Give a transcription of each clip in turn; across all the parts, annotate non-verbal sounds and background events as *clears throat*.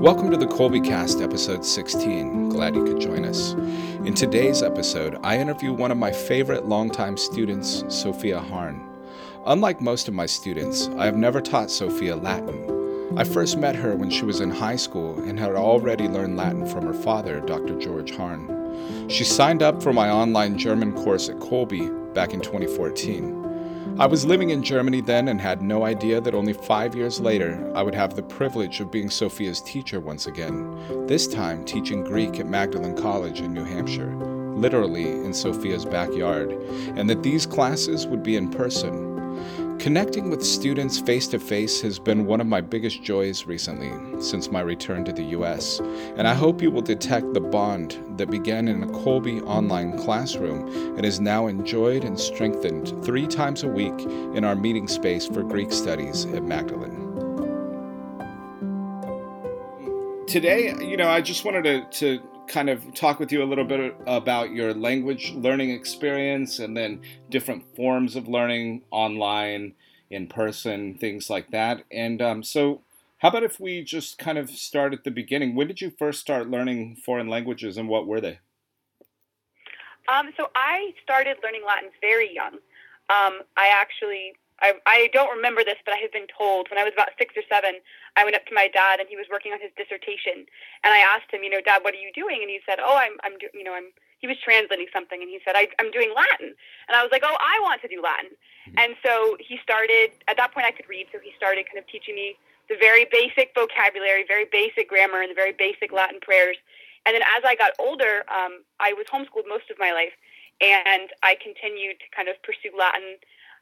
Welcome to the Kolbe Cast, episode 16. Glad you could join us. In today's episode, I interview one of my favorite longtime students, Sophia Harn. Unlike most of my students, I have never taught Sophia Latin. I first met her when she was in high school and had already learned Latin from her father, Dr. George Harn. She signed up for my online German course at Kolbe back in 2014. I was living in Germany then and had no idea that only five years later I would have the privilege of being Sophia's teacher once again, this time teaching Greek at Magdalen College in New Hampshire, literally in Sophia's backyard, and that these classes would be in person. Connecting with students face to face has been one of my biggest joys recently since my return to the US, and I hope you will detect the bond that began in a Kolbe online classroom and is now enjoyed and strengthened three times a week in our meeting space for Greek studies at Magdalen. Today, you know, I just wanted to, to kind of talk with you a little bit about your language learning experience and then different forms of learning online, in person, things like that. And um, so, how about if we just kind of start at the beginning? When did you first start learning foreign languages and what were they? Um, so, I started learning Latin very young. Um, I actually I, I don't remember this, but I have been told when I was about six or seven, I went up to my dad and he was working on his dissertation, and I asked him, you know, Dad, what are you doing? And he said, Oh, I'm, I'm, do- you know, I'm. He was translating something, and he said, I, I'm doing Latin, and I was like, Oh, I want to do Latin, mm-hmm. and so he started. At that point, I could read, so he started kind of teaching me the very basic vocabulary, very basic grammar, and the very basic Latin prayers. And then as I got older, um, I was homeschooled most of my life, and I continued to kind of pursue Latin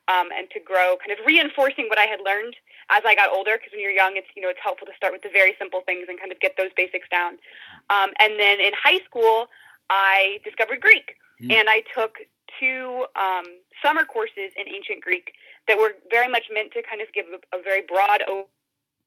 um, and to grow, kind of reinforcing what I had learned as I got older. Because when you're young, it's you know it's helpful to start with the very simple things and kind of get those basics down. Um, and then in high school, I discovered Greek, mm. and I took two um, summer courses in ancient Greek that were very much meant to kind of give a, a very broad overview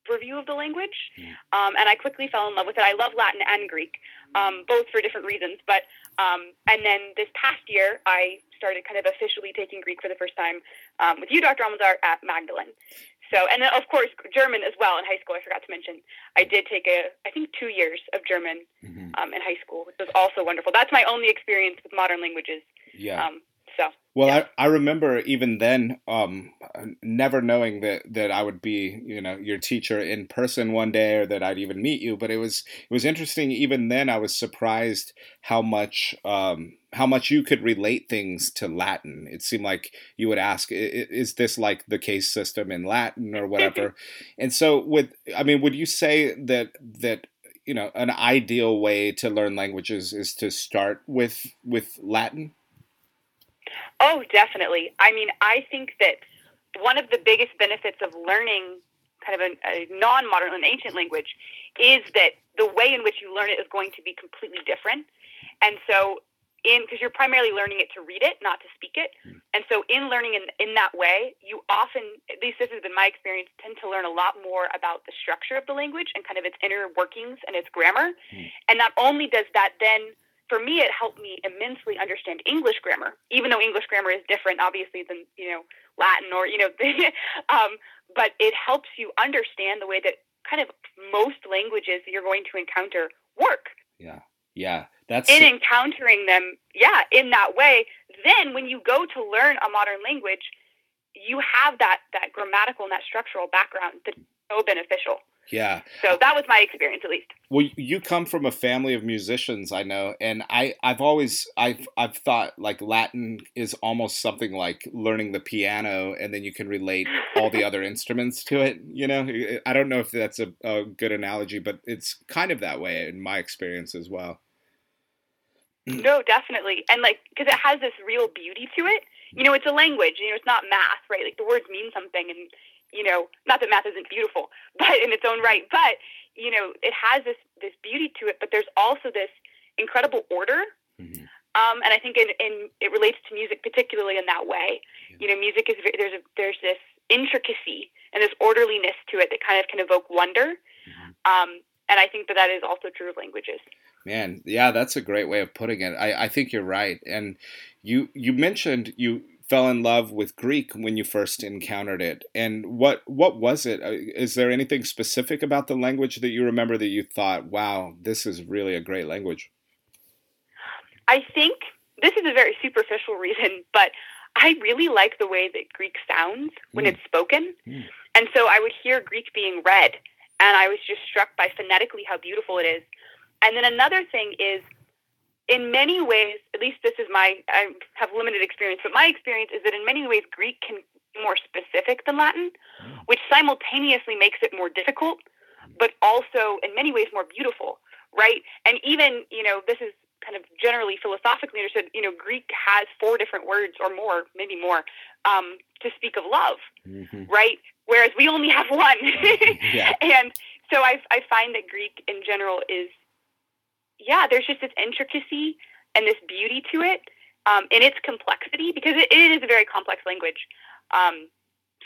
of the language. Mm. Um, and I quickly fell in love with it. I love Latin and Greek, um, both for different reasons. But um, and then this past year, I started kind of officially taking Greek for the first time um, with you, Dr. Almanzar, at Magdalen. So, and then of course German as well in high school. I forgot to mention I did take a I think two years of German mm-hmm. um, in high school, which was also wonderful. That's my only experience with modern languages. Yeah. So. Well, yeah. I, I remember even then, um, never knowing that, that I would be, you know, your teacher in person one day, or that I'd even meet you. But it was it was interesting. Even then, I was surprised how much um, how much you could relate things to Latin. It seemed like you would ask, "Is this like the case system in Latin or whatever?" *laughs* and so, with I mean, would you say that that you know an ideal way to learn languages is to start with with Latin? Oh, definitely. I mean, I think that one of the biggest benefits of learning kind of a, a non modern and ancient language is that the way in which you learn it is going to be completely different. And so, in because you're primarily learning it to read it, not to speak it. And so, in learning in, in that way, you often, at least this has been my experience, tend to learn a lot more about the structure of the language and kind of its inner workings and its grammar. Mm. And not only does that then for me, it helped me immensely understand English grammar, even though English grammar is different, obviously, than you know Latin or you know. *laughs* um, but it helps you understand the way that kind of most languages that you're going to encounter work. Yeah, yeah, that's in encountering them. Yeah, in that way. Then, when you go to learn a modern language, you have that that grammatical and that structural background that's so beneficial. Yeah. So that was my experience, at least. Well, you come from a family of musicians, I know, and I, I've always, I've, I've thought like Latin is almost something like learning the piano, and then you can relate all the other instruments to it. You know, I don't know if that's a, a good analogy, but it's kind of that way in my experience as well. *clears throat* No, definitely, and like because it has this real beauty to it. You know, it's a language. You know, it's not math, right? Like the words mean something, and you know, not that math isn't beautiful, *laughs* but in its own right, but you know, it has this this beauty to it. But there's also this incredible order, mm-hmm. um, and I think in, in, it relates to music particularly in that way. Yeah. You know, music is there's a, there's this intricacy and this orderliness to it that kind of can evoke wonder, mm-hmm. um, and I think that that is also true of languages. Man, yeah, that's a great way of putting it. I, I think you're right, and you you mentioned you fell in love with Greek when you first encountered it, and what what was it? Uh, there anything specific about the language that you remember that you thought, "Wow, this is really a great language"? I think this is a very superficial reason, *laughs* but I really like the way that Greek sounds when mm. it's spoken. Mm. And so I would hear Greek being read, and I was just struck by phonetically how beautiful it is. And then another thing is, in many ways, at least this is my, I have limited experience, but my experience is that in many ways, Greek can be more specific than Latin, mm. which simultaneously makes it more difficult, but also in many ways more beautiful, right? And even, you know, this is kind of generally philosophically understood, you know, Greek has four different words or more, maybe more, um, to speak of love, mm-hmm. right? Whereas we only have one. *laughs* yeah. *laughs* And so I, I find that Greek in general is, yeah, there's just this intricacy and this beauty to it um, in its complexity because it, it is a very complex language. Um,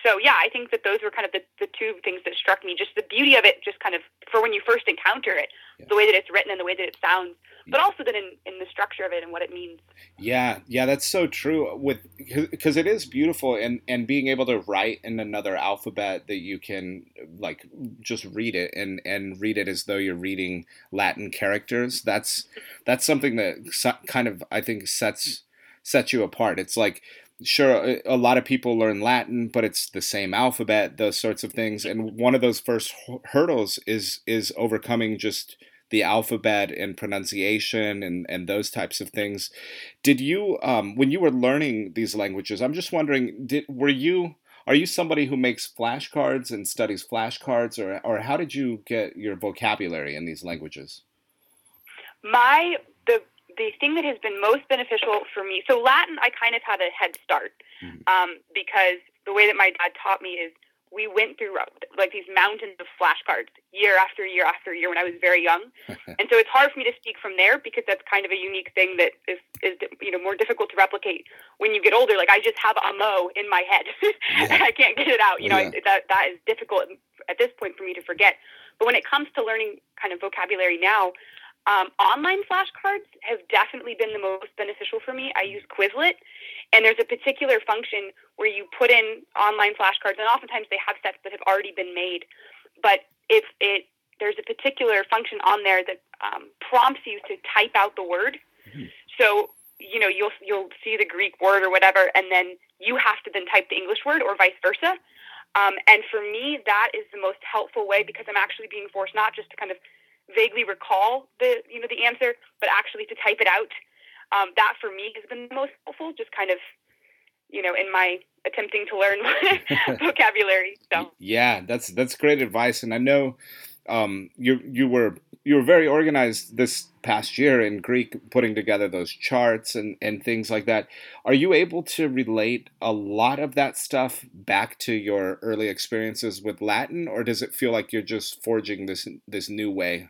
so yeah, I think that those were kind of the, the two things that struck me. Just the beauty of it, just kind of for when you first encounter it, yeah. the way that it's written and the way that it sounds, but also then in, in the structure of it and what it means. Yeah, yeah, that's so true. With because it is beautiful, and and being able to write in another alphabet that you can like just read it and and read it as though you're reading Latin characters. That's that's something that kind of I think sets sets you apart. It's like sure a lot of people learn latin but it's the same alphabet those sorts of things and one of those first hurdles is is overcoming just the alphabet and pronunciation and and those types of things did you um, when you were learning these languages i'm just wondering did were you are you somebody who makes flashcards and studies flashcards or or how did you get your vocabulary in these languages my the the thing that has been most beneficial for me, so Latin, I kind of had a head start mm-hmm. um, because the way that my dad taught me is we went through like these mountains of flashcards year after year after year when I was very young, *laughs* and so it's hard for me to speak from there because that's kind of a unique thing that is is you know more difficult to replicate when you get older. Like I just have a mo in my head, *laughs* yeah. and I can't get it out. You know yeah. I, that that is difficult at this point for me to forget. But when it comes to learning kind of vocabulary now, um, online flashcards have definitely been the most beneficial for me. I use Quizlet, and there's a particular function where you put in online flashcards, and oftentimes they have sets that have already been made. But if it there's a particular function on there that um, prompts you to type out the word. Mm-hmm. So you know you'll you'll see the Greek word or whatever, and then you have to then type the English word, or vice versa. Um, and for me, that is the most helpful way because I'm actually being forced not just to kind of vaguely recall the you know the answer, but actually to type it out. Um, that for me has been the most helpful. Just kind of you know in my attempting to learn *laughs* *laughs* vocabulary. So yeah, that's that's great advice, and I know um, you you were you were very organized this past year in Greek, putting together those charts and, and things like that. Are you able to relate a lot of that stuff back to your early experiences with Latin, or does it feel like you're just forging this this new way?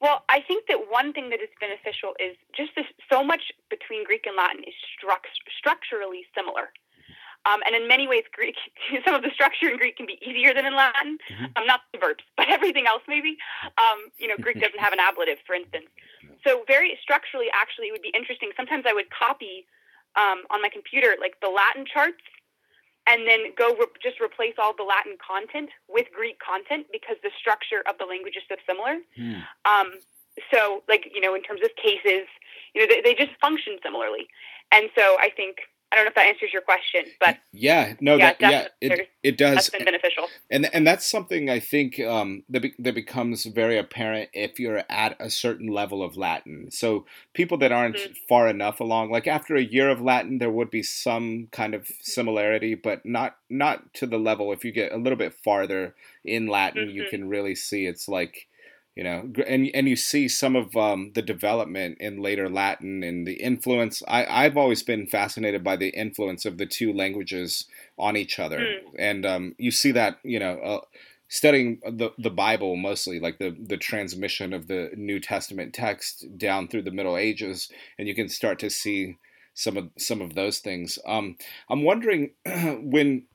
Well, I think that one thing that is beneficial is just this, so much between Greek and Latin is struct- structurally similar. Um, and in many ways, Greek, *laughs* some of the structure in Greek can be easier than in Latin. Mm-hmm. Um, not the verbs, but everything else maybe. Um, you know, Greek doesn't have an ablative, for instance. So very structurally, actually, it would be interesting. Sometimes I would copy um, on my computer like the Latin charts and then go re- just replace all the Latin content with Greek content because the structure of the language is so similar. Mm. Um, so, like you know, in terms of cases, you know, they, they just function similarly, and so I think I don't know if that answers your question, but yeah, no, yeah, that, yeah, it, it does. That's been beneficial, and and that's something I think um, that be, that becomes very apparent if you're at a certain level of Latin. So people that aren't mm-hmm. far enough along, like after a year of Latin, there would be some kind of similarity, but not not to the level. If you get a little bit farther in Latin, mm-hmm. you can really see it's like you know and and you see some of um, the development in later latin and the influence. I, i've always been fascinated by the influence of the two languages on each other. Mm. and um, you see that you know uh, studying the the bible mostly like the the transmission of the new testament text down through the middle ages and you can start to see some of some of those things. Um, i'm wondering *clears throat* when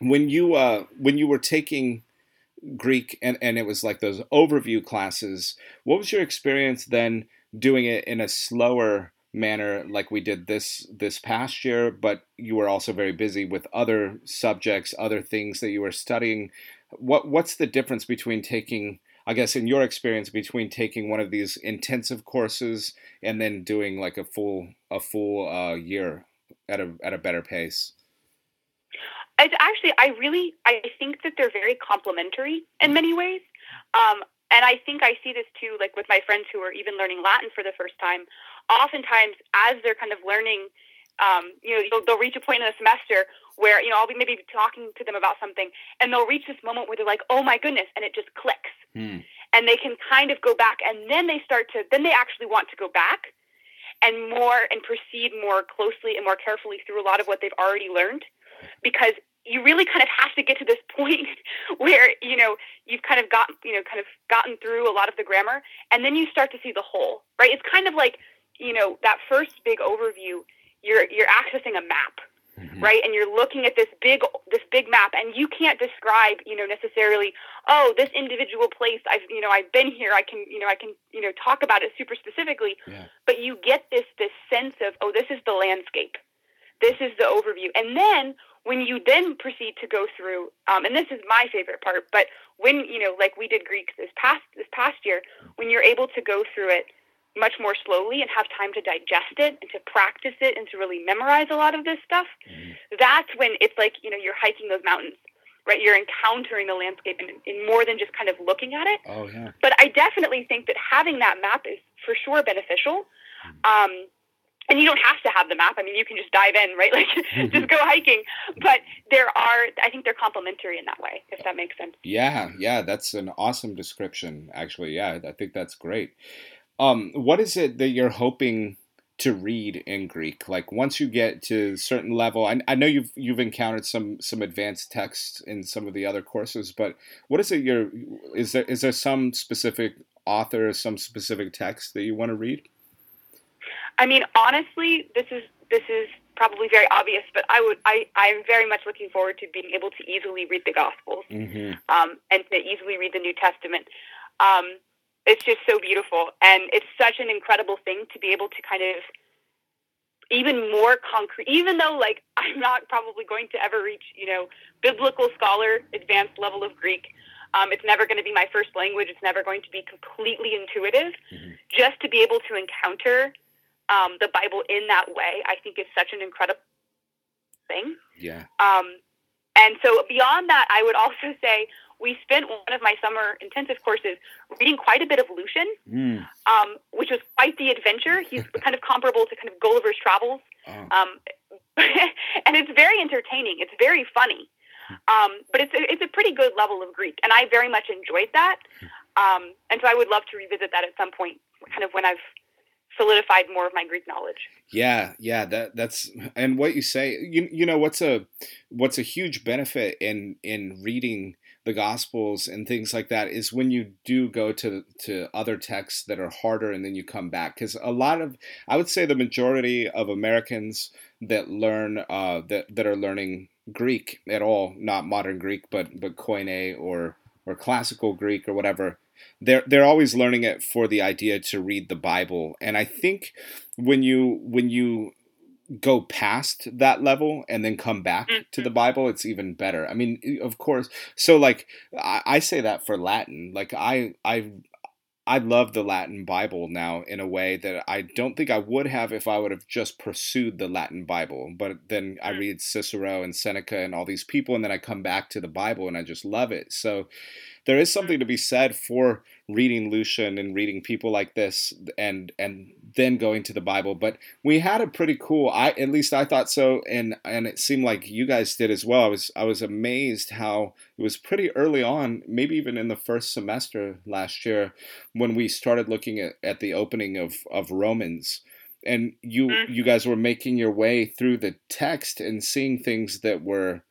when you uh, when you were taking Greek and, and it was like those overview classes. What was your experience then doing it in a slower manner like we did this this past year, but you were also very busy with other subjects, other things that you were studying. What what's the difference between taking I guess in your experience between taking one of these intensive courses and then doing like a full a full uh, year at a at a better pace? It's actually I really I think that they're very complementary in many ways. Um, and I think I see this too, like with my friends who are even learning Latin for the first time. Oftentimes, as they're kind of learning, um, you know, they'll, they'll reach a point in the semester where you know I'll be maybe talking to them about something, and they'll reach this moment where they're like, "Oh my goodness!" and it just clicks, hmm. and they can kind of go back, and then they start to, then they actually want to go back and more and proceed more closely and more carefully through a lot of what they've already learned, because you really kind of have to get to this *laughs* point where you know you've kind of got you know kind of gotten through a lot of the grammar and then you start to see the whole right it's kind of like you know that first big overview you're you're accessing a map mm-hmm. right and you're looking at this big this big map and you can't describe you know necessarily oh this individual place i've you know i've been here i can you know i can you know talk about it super specifically yeah. but you get this this sense of oh this is the landscape this is the overview and then when you then proceed to go through, um, and this is my favorite part, but when you know, like we did Greek this past this past year, when you're able to go through it much more slowly and have time to digest it and to practice it and to really memorize a lot of this stuff, mm-hmm. that's when it's like you know you're hiking those mountains, right? You're encountering the landscape in, in more than just kind of looking at it. Oh yeah. But I definitely think that having that map is for sure beneficial. Mm-hmm. Um, and you don't have to have the map. I mean, you can just dive in, right? *laughs* Like *laughs* just go hiking. But there are, I think they're complementary in that way, if that makes sense. Yeah, yeah, that's an awesome description. Actually, yeah, I think that's great. Um, what is it that you're hoping to read in Greek? Like once you get to a certain level, I, I know you've you've encountered some some advanced texts in some of the other courses, but what is it? Your is there is there some specific author, some specific text that you want to read? I mean, honestly, this is this is probably very obvious, but I would I I'm very much looking forward to being able to easily read the Gospels mm-hmm. um, and to easily read the New Testament. Um, it's just so beautiful, and it's such an incredible thing to be able to kind of even more concrete. Even though like *laughs* I'm not probably going to ever reach you know biblical scholar advanced level of Greek. Um, it's never going to be my first language. It's never going to be completely intuitive. Mm-hmm. Just to be able to encounter um, the Bible in that way, I think is such an incredible thing. Yeah. Um, and so beyond that, I would also *laughs* say we spent one of my summer intensive courses reading quite a bit of Lucian, mm. um, which was quite the adventure. *laughs* He's kind of comparable to kind of Gulliver's Travels. Oh. Um, *laughs* and it's very entertaining. It's very funny. Um, but it's a, it's a pretty good level of Greek, and I very much enjoyed that. Um, and so I would love to revisit that at some point, kind of when I've solidified more of my Greek knowledge. Yeah, yeah, that that's and what you say, you you know what's a what's a huge benefit in in reading the gospels and things like that is when you do go to to other texts that are harder and then you come back because a lot of I would say the majority of Americans that learn uh, that that are learning Greek at all, not modern Greek, but but Koine or or classical Greek or whatever, they're they're always learning it for the idea to read the Bible. And I think when you when you go past that level and then come back to the mm-hmm. Bible, it's even better. I mean, of course. So like I, I say that for Latin. Like I I I love the Latin Bible now in a way that I don't think I would have if I would have just pursued the Latin Bible. But then I mm. read Cicero and Seneca and all these people, and then I come back to the Bible and I just love it. So there is something to be said for reading Lucian and reading people like this and and then going to the Bible. But we had a pretty cool I at least I thought so and and it seemed like you guys did as well. I was I was amazed how it was pretty early on, maybe even in the first semester last year, when we started looking at, at the opening of, of Romans and you mm. you guys were making your way through the text and seeing things that were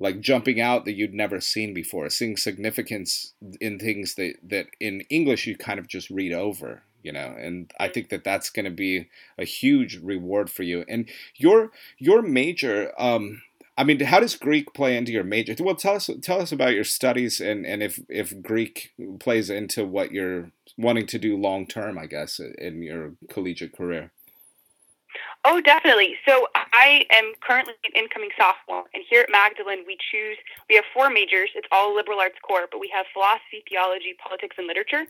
like jumping out that you'd never seen before, seeing significance in things that that in English you kind of just read over, you know. And I think that that's going to be a huge reward for you. And your your major, um, I mean, how does Greek play into your major? Well, tell us tell us about your studies and and if if Greek plays into what you're wanting to do long term, I guess, in your collegiate career. Oh, definitely. So I am currently an incoming sophomore, and here at Magdalen, we choose. We have four majors. It's all liberal arts core, but we have philosophy, theology, politics, and literature.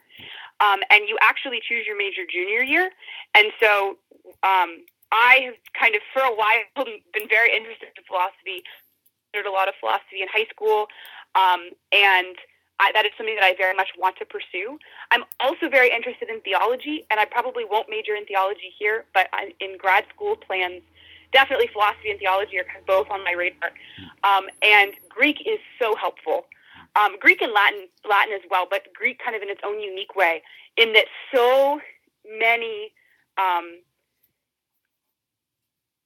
Um, and you actually choose your major junior year. And so um, I have kind of, for a while, *laughs* been very interested in philosophy. Did a lot of philosophy in high school, um, and I, that is something that I very much want to pursue. I'm also very interested in theology, and I probably won't major in theology here, but I'm in grad school plans, definitely philosophy and theology are both on my radar. Um, and Greek is so helpful. Um, Greek and Latin, Latin as well, but Greek kind of in its own unique way, in that so many um,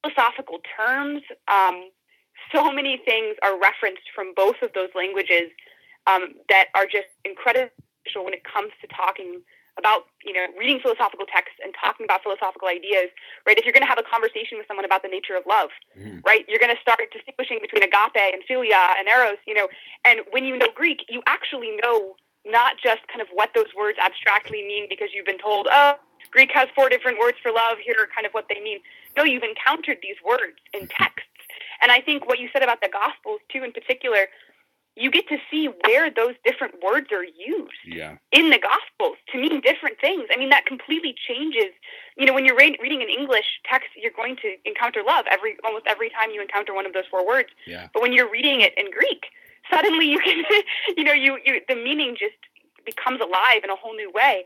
philosophical terms, um, so many things are referenced from both of those languages um, that are just incredible when it comes to talking about you know reading philosophical texts and talking about philosophical ideas right? If you're going to have a conversation with someone about the nature of love mm. right? You're going to start distinguishing between agape and philia and eros you know? And when you know greek you actually know not just kind of what those words abstractly mean because you've been told oh greek has four different words for love. Here are kind of what they mean. No you've encountered these words in texts. And i think what you said about the gospels too in particular you get to see where those different words are used yeah. in the Gospels to mean different things. I mean, that completely changes. You know, when you're re- reading an English text, you're going to encounter love every almost every time you encounter one of those four words. Yeah. But when you're reading it in Greek, suddenly you can, *laughs* you know, you, you the meaning just becomes alive in a whole new way.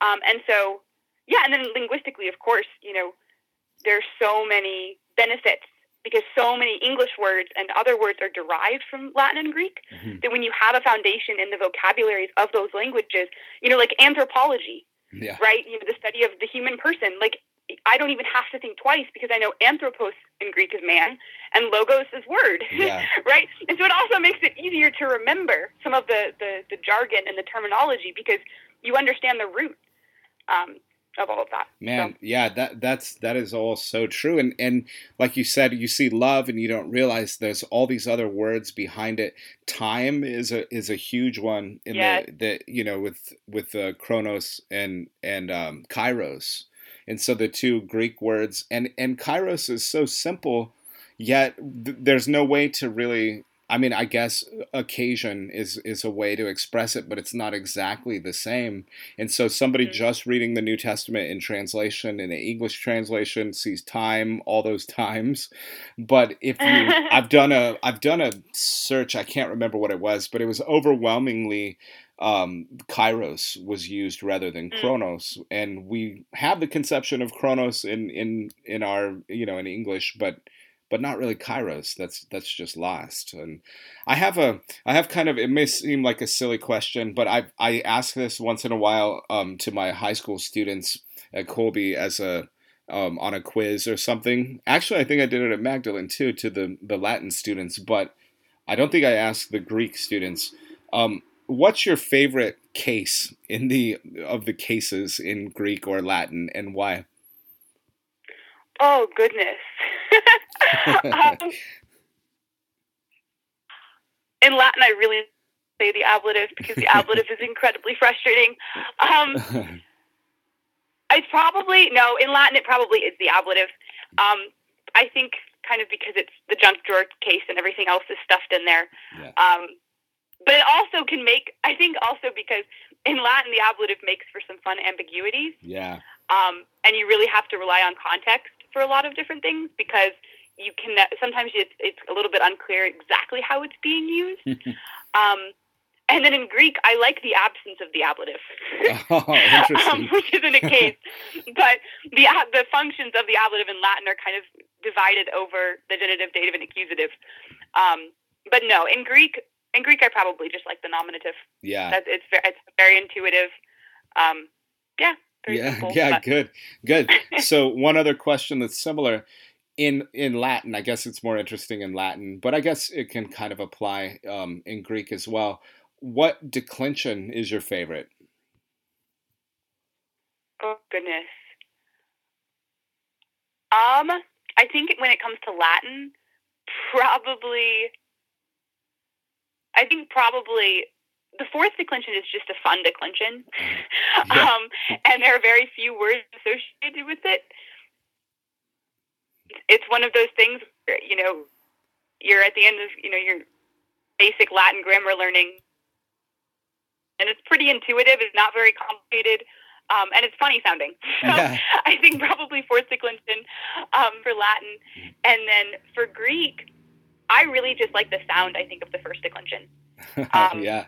Um, and so, yeah, and then linguistically, of course, you know, there's so many benefits because so many English words and other words are derived from Latin and Greek mm-hmm. that when you have a foundation in the vocabularies of those languages, you know, like anthropology, yeah. right? You know, the study of the human person. Like, I don't even have to think twice because I know anthropos in Greek is man and logos is word, *laughs* yeah. right? And so it also makes it easier to remember some of the, the, the jargon and the terminology because you understand the root. Um, of all of that. Man, so. yeah, that that's that is all so true. And and like you said, you see love and you don't realize there's all these other words behind it. Time is a is a huge one in yeah. the the you know with with uh, chronos and and um, kairos. And so the two Greek words and and kairos is so simple yet th- there's no way to really I mean, I guess occasion is is a way to express it, but it's not exactly the same. And so, somebody mm-hmm. just reading the New Testament in translation in the English translation sees time all those times. But if you, *laughs* I've done a I've done a search. I can't remember what it was, but it was overwhelmingly um, Kairos was used rather than mm. Chronos, and we have the conception of Chronos in in in our you know in English, but but not really Kairos. That's that's just lost. And I have a I have kind of it may seem like a silly question, but I I ask this once in a while um, to my high school students at Kolbe as a um, on a quiz or something. Actually, I think I did it at Magdalen too to the the Latin students, but I don't think I asked the Greek students. Um, what's your favorite case in the of the cases in Greek or Latin, and why? Oh goodness. *laughs* um, in Latin, I really say the ablative because the ablative is incredibly frustrating. Um, *laughs* it's probably no in Latin. It probably is the ablative. Um, I think kind of because it's the junk drawer case and everything else is stuffed in there. Yeah. Um, but it also can make. I think also because in Latin the ablative makes for some fun ambiguities. Yeah. Um, and you really have to rely on context for a lot of different things because you can sometimes it's, it's a little bit unclear exactly how it's being used. *laughs* um, and then in Greek, I like the absence of the ablative, oh, *laughs* *laughs* um, which isn't a case. but the the functions of the ablative in Latin are kind of divided over the genitive, dative, and accusative. Um, but no, in Greek, in Greek, I probably just like the nominative. Yeah, That's, it's very, it's very intuitive. Um, yeah, yeah, simple, yeah, but... good, good. *laughs* so one other question that's similar in in Latin, I guess it's more interesting in Latin, but I guess it can kind of apply um, in Greek as well. What declension is your favorite? Oh goodness. Um, I think when it comes to Latin, probably. I think probably the fourth declension is just a fun declension, yeah. *laughs* *laughs* um, and there are very few words associated with it. it's one of those things where, you know, you're at the end of, you know, your basic Latin grammar learning. And it's pretty intuitive. It's not very complicated. Um, and it's funny sounding. *laughs* So yeah. I think probably fourth declension um, for Latin. And then for Greek, I really just like the sound, I think, of the first declension. Um, yeah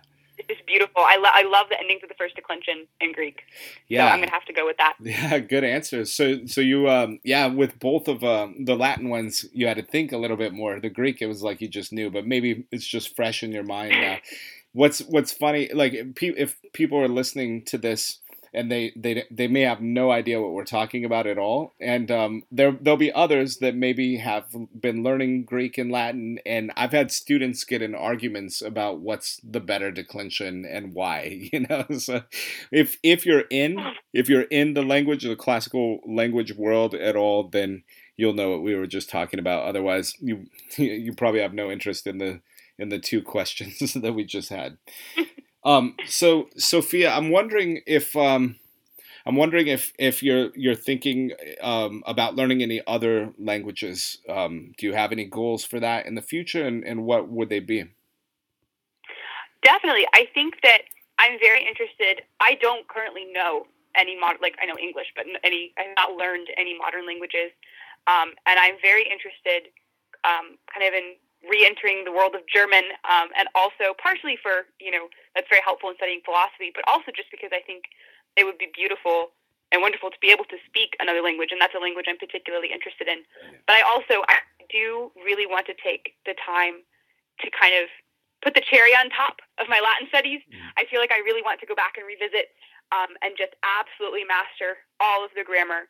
it's beautiful. I, lo- I love the endings of the first declension in Greek. Yeah, so I'm gonna have to go with that. *laughs* Yeah, good answer. So so you um yeah with both of um, the Latin ones you had to think a little bit more. The Greek it was like you just knew, but maybe it's just fresh in your mind now. *laughs* what's what's funny like if people are listening to this and they they they may have no idea what we're talking about at all. And um, there there'll be others that maybe have been learning Greek and Latin, and I've had students get in arguments about what's the better declension and why. *laughs* You know, so if if you're in if you're in the language, the classical language world at all, then you'll know what we were just talking about. Otherwise, you *laughs* you probably have no interest in the in the two questions *laughs* that we just had. Um, so Sophia, I'm wondering if um, I'm wondering if if you're you're thinking um, about learning any other languages. Um, do you have any goals for that in the future, and, and what would they be? Definitely, I think that I'm very interested. I don't currently know any modern, like I know English, but any I have not learned any modern languages, um, and I'm very interested, um, kind of in re-entering the world of German, um, and also partially for you know that's very helpful in studying philosophy, but also just because I think it would be beautiful and wonderful to be able to speak another language, and that's a language I'm particularly interested in. But I also I do really want to take the time to kind of put the cherry on top of my Latin studies. Mm. I feel like I really want to go back and revisit um, and just absolutely master all of the grammar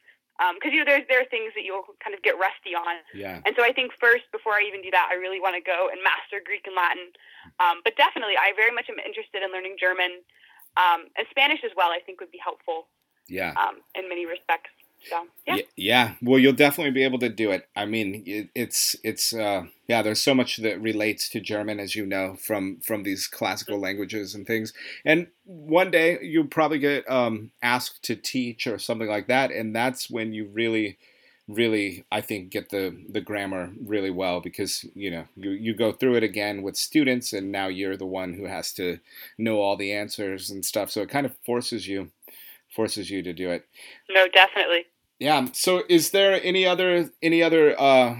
because um, you know there's there are things that you'll kind of get rusty on. Yeah. And so I think first, before I even do that, I really want to go and master Greek and Latin. Um, but definitely, I very much am interested in learning German um, and Spanish as well. I think would be helpful. Yeah. Um, in many respects. So yeah. yeah. Well, you'll definitely be able to do it. I mean, it, it's it's uh, yeah. There's so much that relates to German, as you know, from from these classical mm-hmm. languages and things. And one day you'll probably get um, asked to teach or something like that, and that's when you really really i think get the the grammar really well because you know you, you go through it again with students and now you're the one who has to know all the answers and stuff so it kind of forces you forces you to do it no definitely yeah. So, is there any other any other uh,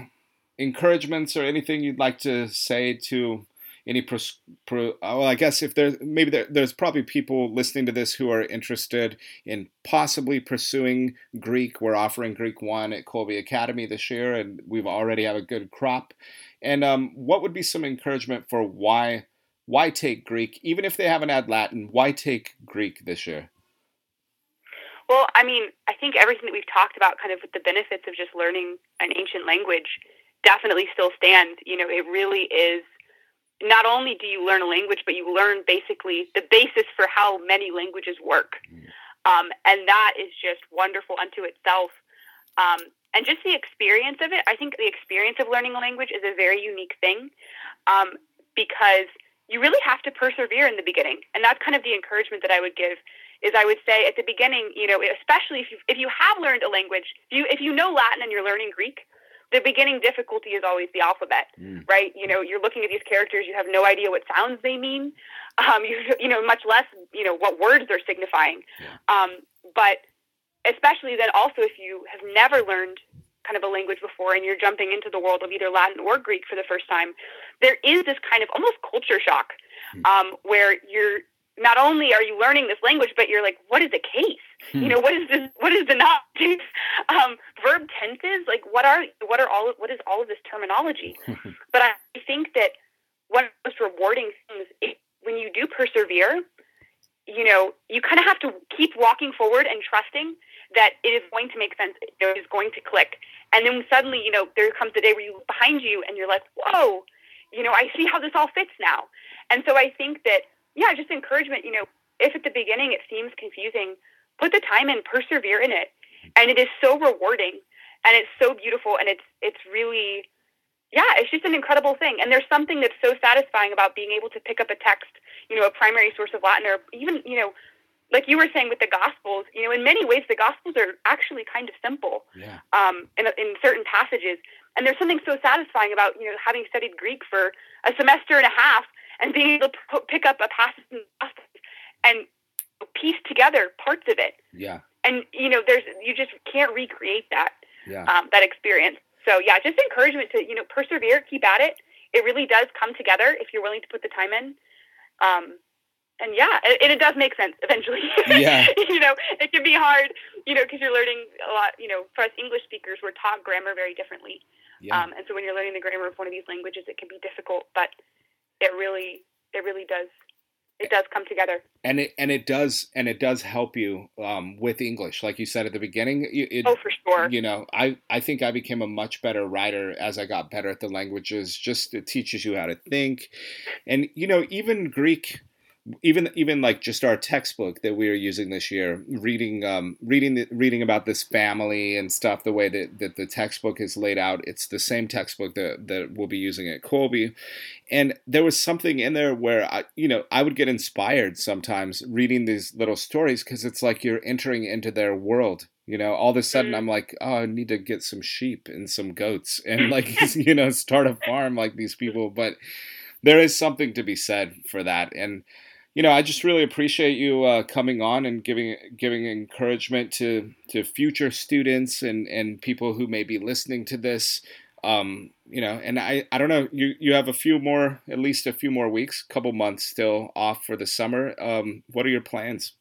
encouragements or anything you'd like to say to any pros, pro, uh, well i guess if there's maybe there, there's probably people listening to this who are interested in possibly pursuing greek. We're offering greek one at Kolbe academy this year and we've already have a good crop. And um, what would be some encouragement for why why take greek? Even if they haven't had latin why take greek this year well, I mean, I think everything that we've talked about, kind of with the benefits of just learning an ancient language, definitely still stands. You know, it really is. Not only do you learn a language, but you learn basically the basis for how many languages work, mm. um, and that is just wonderful unto itself. Um, and just the experience of it, I think the experience of learning a language is a very unique thing um, because you really have to persevere in the beginning, and that's kind of the encouragement that I would give is I would say at the beginning, you know, especially if you if you have learned a language, if you if you know Latin and you're learning Greek, the beginning difficulty is always the alphabet, mm. right? You know, you're looking at these characters, you have no idea what sounds they mean, um, *laughs* you you know, much less you know what words they're signifying. Yeah. Um, but especially then also if you have never learned kind of a language before and you're jumping into the world of either Latin or Greek for the first time, there is this kind of almost culture shock mm. um, where you're not only are you learning this language, but you're like, what is a case? Hmm. You know, what is this? What is the not *laughs* um, verb tenses? Like, what are what are all what is all of this terminology? *laughs* but I think that one of the most rewarding things is when you do persevere. You know, you kind of have to keep walking forward and trusting that it is going to make sense. It is going to click, and then suddenly, you know, there comes the day where you look behind you and you're like, whoa, you know, I see how this all fits now. And so I think that yeah, just encouragement. You know, if at the beginning it seems confusing, put the time in, persevere in it, and it is so rewarding, and it's so beautiful, and it's it's really, yeah, it's just an incredible thing. And there's something that's so satisfying about being able to pick up a text, you know, a primary source of Latin, or even you know, like you were saying with the Gospels, you know, in many ways the Gospels are actually kind of simple. Yeah. Um, in in certain passages, And there's something so satisfying about you know having studied Greek for a semester and a half and being able to pick up a passage and piece together parts of it. Yeah. And you know, there's you just can't recreate that Yeah. um, that experience. So yeah, just encouragement to you know persevere, keep at it. It really does come together if you're willing to put the time in. Um, and yeah, and it does make sense eventually. *laughs* Yeah. you know, it can be hard, you know, because you're learning a lot. You know, for us English speakers, we're taught grammar very differently. yeah. Um, and so when you're learning the grammar of one of these languages, it can be difficult, but it really, it really does, it does come together. and it and it does and it does help you um, with English, like you said at the beginning. It, Oh, for sure. you know, I I think I became a much better writer as I got better at the languages. Just it teaches you how to think, and you know, even Greek. Even even like just our textbook that we are using this year, reading um, reading the, reading about this family and stuff, the way that, that the textbook is laid out, it's the same textbook that, that we'll be using at Kolbe. And there was something in there where I, you know, I would get inspired sometimes reading these little stories because it's like you're entering into their world. You know, all of a sudden Mm. I'm like, oh, I need to get some sheep and some goats *laughs* and like, *laughs* you know, start a farm like these people. But there is something to be said for that. And, you know, I just really appreciate you uh, coming on and giving giving encouragement to to future students and and people who may be listening to this. Um, you know, and I I don't know, you you have a few more, at least a few more weeks, couple months still off for the summer. Um, what are your plans?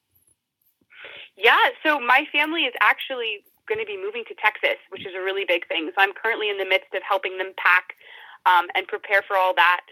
Yeah, so my family is actually going to be moving to Texas, which is a really big thing. So I'm currently in the midst of helping them pack um, and prepare for all that.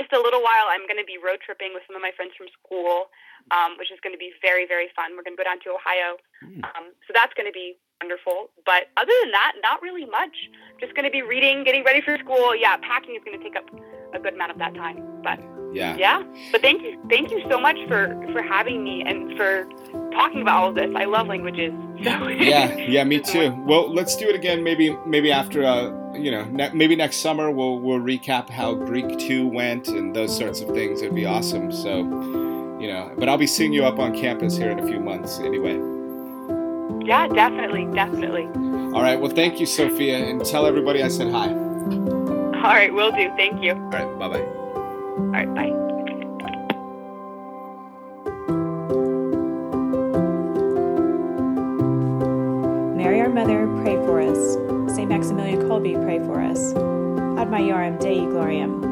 In just a little while, I'm going to be road tripping with some of my friends from school, um, which is going to be very, very fun. We're going to go down to Ohio. Hmm. Um, so that's going to be wonderful. But other than that, not really much. Just going to be reading, getting ready for school. Yeah, packing is going to take up a good amount of that time. But Yeah. yeah, but thank you, thank you so much for for having me and for talking about all of this. I love languages. *laughs* So yeah, yeah, me too. Well, let's do it again. Maybe, maybe after, uh, you know, ne- maybe next summer we'll we'll recap how Greek two went and those sorts of things. It'd be awesome. So, you know, but I'll be seeing you up on campus here in a few months anyway. yeah, definitely, definitely. All right. Well, thank you, Sophia, and tell everybody I said hi. All right, will do. Thank you. All right. Bye bye. All right, bye. Maximilian Kolbe, pray for us. Ad Maiorem Dei Gloriam.